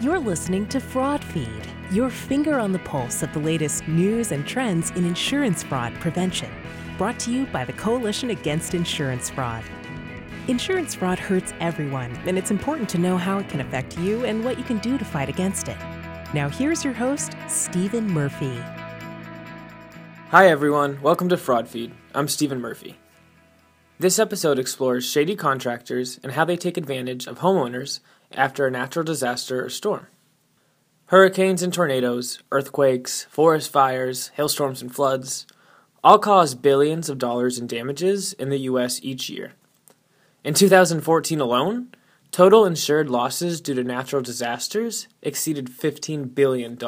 You're listening to Fraud Feed, your finger on the pulse of the latest news and trends in insurance fraud prevention. Brought to you by the Coalition Against Insurance Fraud. Insurance fraud hurts everyone, and it's important to know how it can affect you and what you can do to fight against it. Now, here's your host, Stephen Murphy. Hi, everyone. Welcome to Fraud Feed. I'm Stephen Murphy. This episode explores shady contractors and how they take advantage of homeowners after a natural disaster or storm. Hurricanes and tornadoes, earthquakes, forest fires, hailstorms, and floods all cause billions of dollars in damages in the U.S. each year. In 2014 alone, total insured losses due to natural disasters exceeded $15 billion.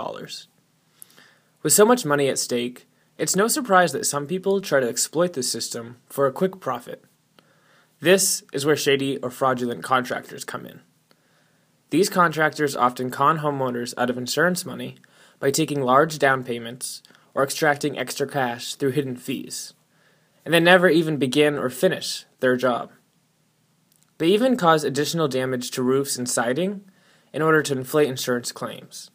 With so much money at stake, it's no surprise that some people try to exploit the system for a quick profit. This is where shady or fraudulent contractors come in. These contractors often con homeowners out of insurance money by taking large down payments or extracting extra cash through hidden fees, and they never even begin or finish their job. They even cause additional damage to roofs and siding in order to inflate insurance claims.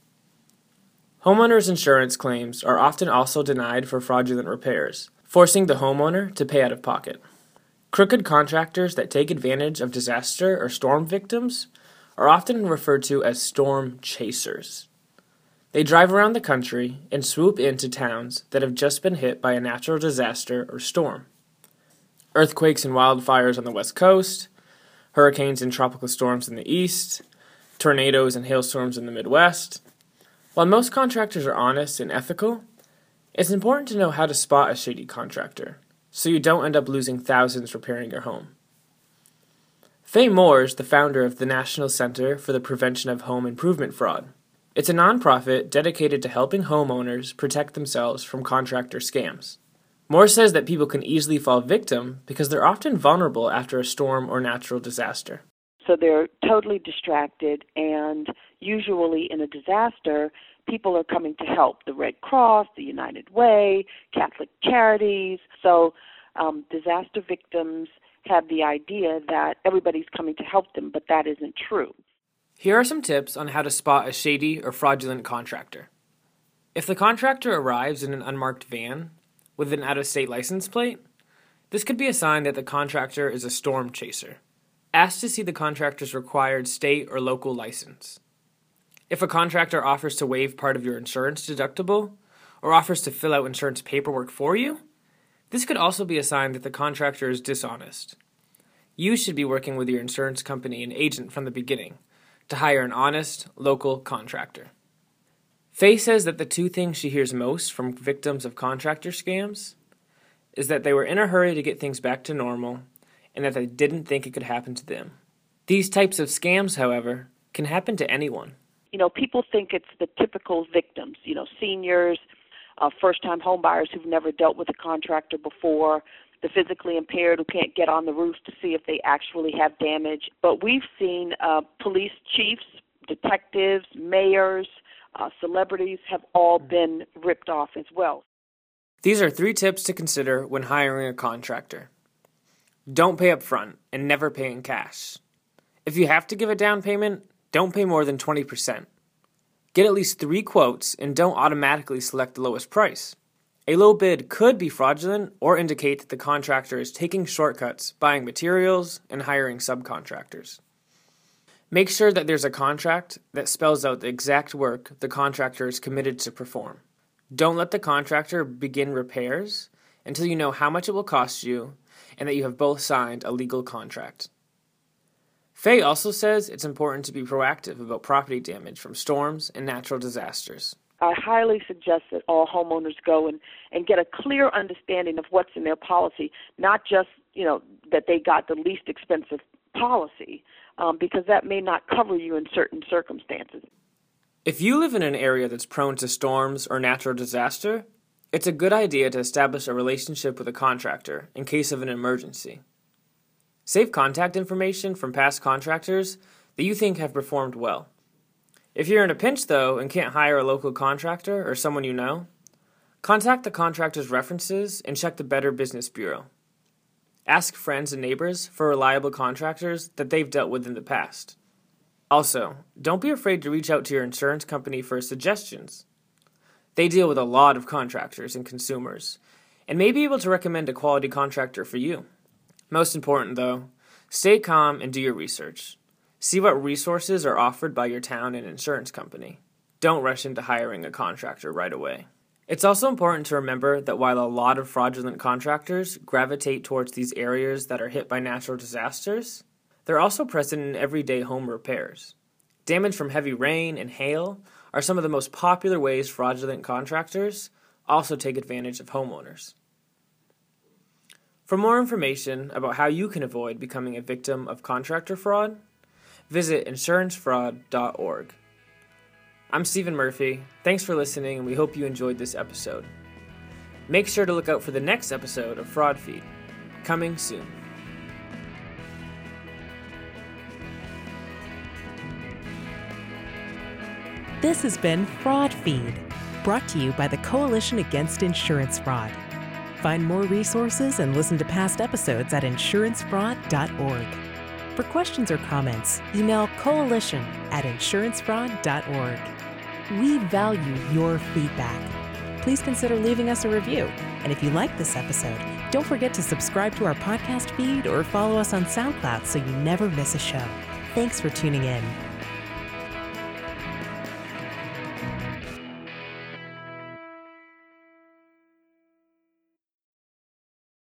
Homeowners' insurance claims are often also denied for fraudulent repairs, forcing the homeowner to pay out of pocket. Crooked contractors that take advantage of disaster or storm victims are often referred to as storm chasers. They drive around the country and swoop into towns that have just been hit by a natural disaster or storm. Earthquakes and wildfires on the west coast, hurricanes and tropical storms in the east, tornadoes and hailstorms in the Midwest. While most contractors are honest and ethical, it's important to know how to spot a shady contractor so you don't end up losing thousands repairing your home. Faye Moore is the founder of the National Center for the Prevention of Home Improvement Fraud. It's a nonprofit dedicated to helping homeowners protect themselves from contractor scams. Moore says that people can easily fall victim because they're often vulnerable after a storm or natural disaster. So they're totally distracted, and usually in a disaster, people are coming to help the Red Cross, the United Way, Catholic Charities. So um, disaster victims have the idea that everybody's coming to help them, but that isn't true. Here are some tips on how to spot a shady or fraudulent contractor. If the contractor arrives in an unmarked van with an out of state license plate, this could be a sign that the contractor is a storm chaser. Ask to see the contractor's required state or local license. If a contractor offers to waive part of your insurance deductible or offers to fill out insurance paperwork for you, this could also be a sign that the contractor is dishonest. You should be working with your insurance company and agent from the beginning to hire an honest, local contractor. Faye says that the two things she hears most from victims of contractor scams is that they were in a hurry to get things back to normal and that they didn't think it could happen to them. These types of scams, however, can happen to anyone. You know, people think it's the typical victims, you know, seniors, uh, first time homebuyers who've never dealt with a contractor before, the physically impaired who can't get on the roof to see if they actually have damage. But we've seen uh, police chiefs, detectives, mayors, uh, celebrities have all been ripped off as well. These are three tips to consider when hiring a contractor. Don't pay up front and never pay in cash. If you have to give a down payment, don't pay more than 20%. Get at least three quotes and don't automatically select the lowest price. A low bid could be fraudulent or indicate that the contractor is taking shortcuts, buying materials, and hiring subcontractors. Make sure that there's a contract that spells out the exact work the contractor is committed to perform. Don't let the contractor begin repairs until you know how much it will cost you and that you have both signed a legal contract. Faye also says it's important to be proactive about property damage from storms and natural disasters. I highly suggest that all homeowners go and, and get a clear understanding of what's in their policy, not just, you know, that they got the least expensive policy, um, because that may not cover you in certain circumstances. If you live in an area that's prone to storms or natural disaster, it's a good idea to establish a relationship with a contractor in case of an emergency. Save contact information from past contractors that you think have performed well. If you're in a pinch, though, and can't hire a local contractor or someone you know, contact the contractor's references and check the Better Business Bureau. Ask friends and neighbors for reliable contractors that they've dealt with in the past. Also, don't be afraid to reach out to your insurance company for suggestions. They deal with a lot of contractors and consumers, and may be able to recommend a quality contractor for you. Most important, though, stay calm and do your research. See what resources are offered by your town and insurance company. Don't rush into hiring a contractor right away. It's also important to remember that while a lot of fraudulent contractors gravitate towards these areas that are hit by natural disasters, they're also present in everyday home repairs. Damage from heavy rain and hail are some of the most popular ways fraudulent contractors also take advantage of homeowners. For more information about how you can avoid becoming a victim of contractor fraud, visit insurancefraud.org. I'm Stephen Murphy. Thanks for listening, and we hope you enjoyed this episode. Make sure to look out for the next episode of Fraud Feed, coming soon. This has been Fraud Feed, brought to you by the Coalition Against Insurance Fraud. Find more resources and listen to past episodes at insurancefraud.org. For questions or comments, email coalition at insurancefraud.org. We value your feedback. Please consider leaving us a review. And if you like this episode, don't forget to subscribe to our podcast feed or follow us on SoundCloud so you never miss a show. Thanks for tuning in.